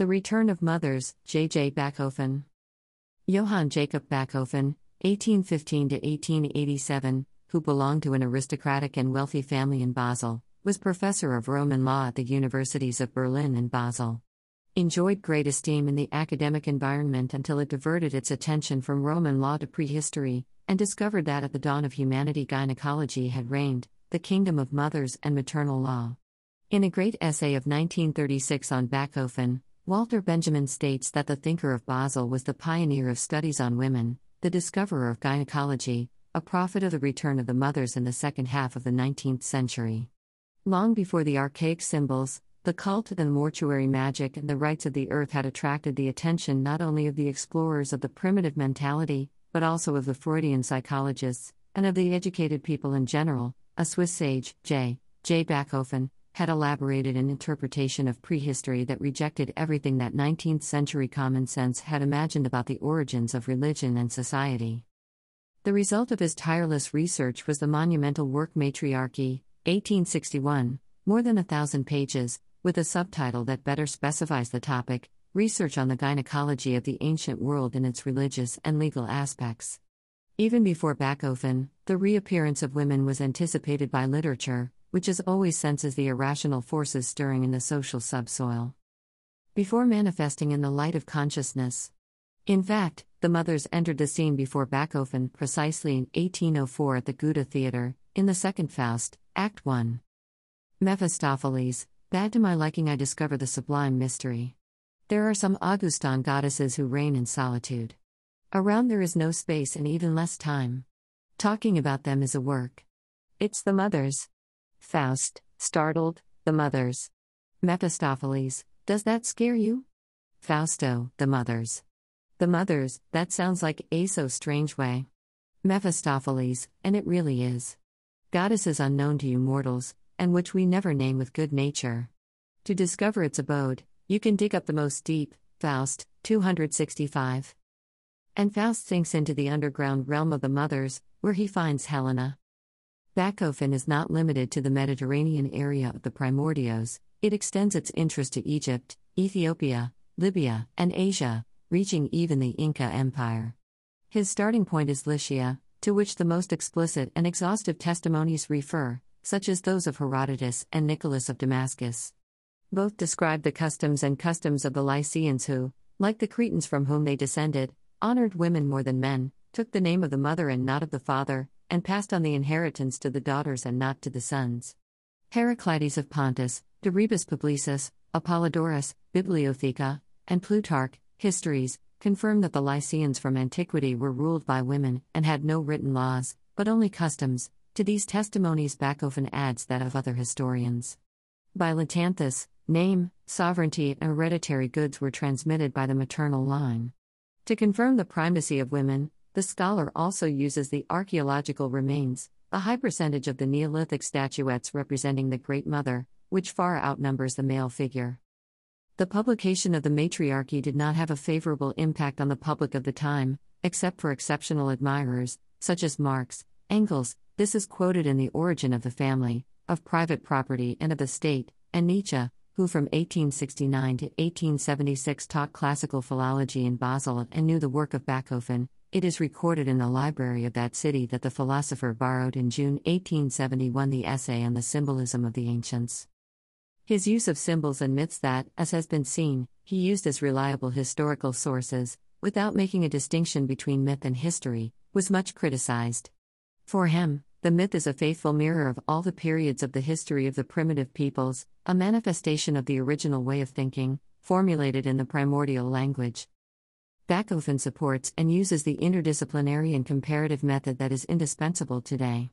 The Return of Mothers, J.J. J. Bachofen. Johann Jacob Bachofen, 1815 1887, who belonged to an aristocratic and wealthy family in Basel, was professor of Roman law at the universities of Berlin and Basel. Enjoyed great esteem in the academic environment until it diverted its attention from Roman law to prehistory, and discovered that at the dawn of humanity gynecocracy had reigned, the kingdom of mothers and maternal law. In a great essay of 1936 on Bachofen, Walter Benjamin states that the thinker of Basel was the pioneer of studies on women, the discoverer of gynecocracy, a prophet of the return of the mothers in the second half of the 19th century. Long before the archaic symbols, the cult and mortuary magic and the rites of the earth had attracted the attention not only of the explorers of the primitive mentality, but also of the Freudian psychologists, and of the educated people in general, a Swiss sage, J. J. Bachofen, had elaborated an interpretation of prehistory that rejected everything that 19th century common sense had imagined about the origins of religion and society. The result of his tireless research was the monumental work Matriarchy, 1861, more than a thousand pages, with a subtitle that better specifies the topic Research on the Gynecocracy of the Ancient World in its Religious and Legal Aspects. Even before Bachofen, the reappearance of women was anticipated by literature, which as always senses the irrational forces stirring in the social subsoil. Before manifesting in the light of consciousness. In fact, the mothers entered the scene before Bachofen precisely in 1804 at the Goethe Theatre, in the second Faust, Act 1. Mephistopheles, bad to my liking, I discover the sublime mystery. There are some Augustan goddesses who reign in solitude. Around there is no space and even less time. Talking about them is a work. It's the mothers. Faust, startled, the mothers. Mephistopheles, does that scare you? Fausto, the mothers. The mothers, that sounds like a so strange way. Mephistopheles, and it really is. Goddesses unknown to you mortals, and which we never name with good nature. To discover its abode, you can dig up the most deep, Faust, 265. And Faust sinks into the underground realm of the mothers, where he finds Helena. Bachofen is not limited to the Mediterranean area of the Primordios, it extends its interest to Egypt, Ethiopia, Libya, and Asia, reaching even the Inca Empire. His starting point is Lycia, to which the most explicit and exhaustive testimonies refer, such as those of Herodotus and Nicholas of Damascus. Both describe the customs and customs of the Lycians who, like the Cretans from whom they descended, honored women more than men, took the name of the mother and not of the father, and passed on the inheritance to the daughters and not to the sons. Heraclides of Pontus, De Rebus Publicis, Apollodorus, Bibliotheca, and Plutarch, Histories, confirm that the Lycians from antiquity were ruled by women and had no written laws, but only customs. To these testimonies, Bachofen adds that of other historians. By Latanthus, Name, sovereignty, and hereditary goods were transmitted by the maternal line. To confirm the primacy of women, the scholar also uses the archaeological remains, a high percentage of the Neolithic statuettes representing the Great Mother, which far outnumbers the male figure. The publication of the matriarchy did not have a favorable impact on the public of the time, except for exceptional admirers, such as Marx, Engels, this is quoted in The Origin of the Family, of Private Property and of the State, and Nietzsche, who from 1869 to 1876 taught classical philology in Basel and knew the work of Bachofen, it is recorded in the library of that city that the philosopher borrowed in June 1871 the essay on the symbolism of the ancients. His use of symbols and myths that, as has been seen, he used as reliable historical sources, without making a distinction between myth and history, was much criticized. For him, the myth is a faithful mirror of all the periods of the history of the primitive peoples, a manifestation of the original way of thinking, formulated in the primordial language. Bachofen supports and uses the interdisciplinary and comparative method that is indispensable today.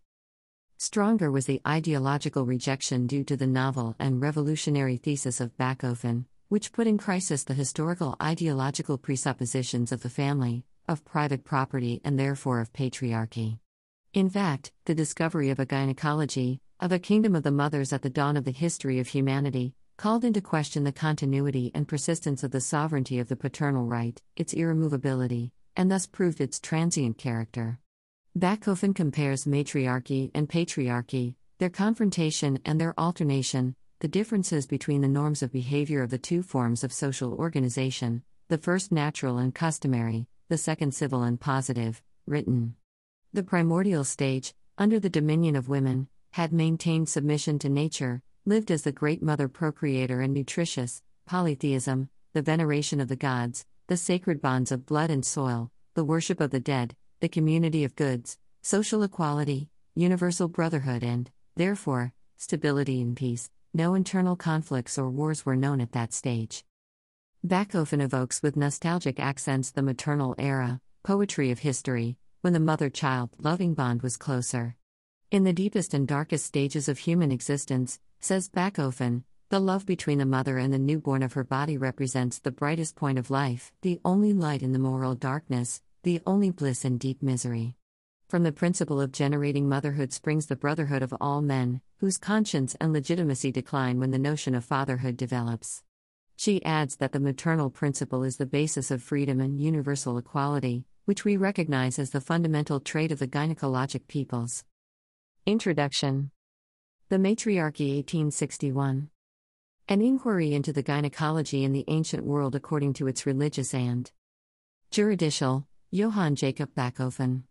Stronger was the ideological rejection due to the novel and revolutionary thesis of Bachofen, which put in crisis the historical ideological presuppositions of the family, of private property, and therefore of patriarchy. In fact, the discovery of a gynecocracy, of a kingdom of the mothers at the dawn of the history of humanity, called into question the continuity and persistence of the sovereignty of the paternal right, its irremovability, and thus proved its transient character. Bachofen compares matriarchy and patriarchy, their confrontation and their alternation, the differences between the norms of behavior of the two forms of social organization, the first natural and customary, the second civil and positive, written. The primordial stage, under the dominion of women, had maintained submission to nature, lived as the great mother procreator and nutritious, polytheism, the veneration of the gods, the sacred bonds of blood and soil, the worship of the dead, the community of goods, social equality, universal brotherhood, and, therefore, stability and peace. No internal conflicts or wars were known at that stage. Bachofen evokes with nostalgic accents the maternal era, poetry of history, when the mother child loving bond was closer. In the deepest and darkest stages of human existence, says Bachofen, the love between the mother and the newborn of her body represents the brightest point of life, the only light in the moral darkness, the only bliss in deep misery. From the principle of generating motherhood springs the brotherhood of all men, whose conscience and legitimacy decline when the notion of fatherhood develops. She adds that the maternal principle is the basis of freedom and universal equality, which we recognize as the fundamental trait of the gynecocratic peoples. Introduction The Matriarchy 1861. An inquiry into the gynecocracy in the ancient world according to its religious and juridical, Johann Jacob Bachofen.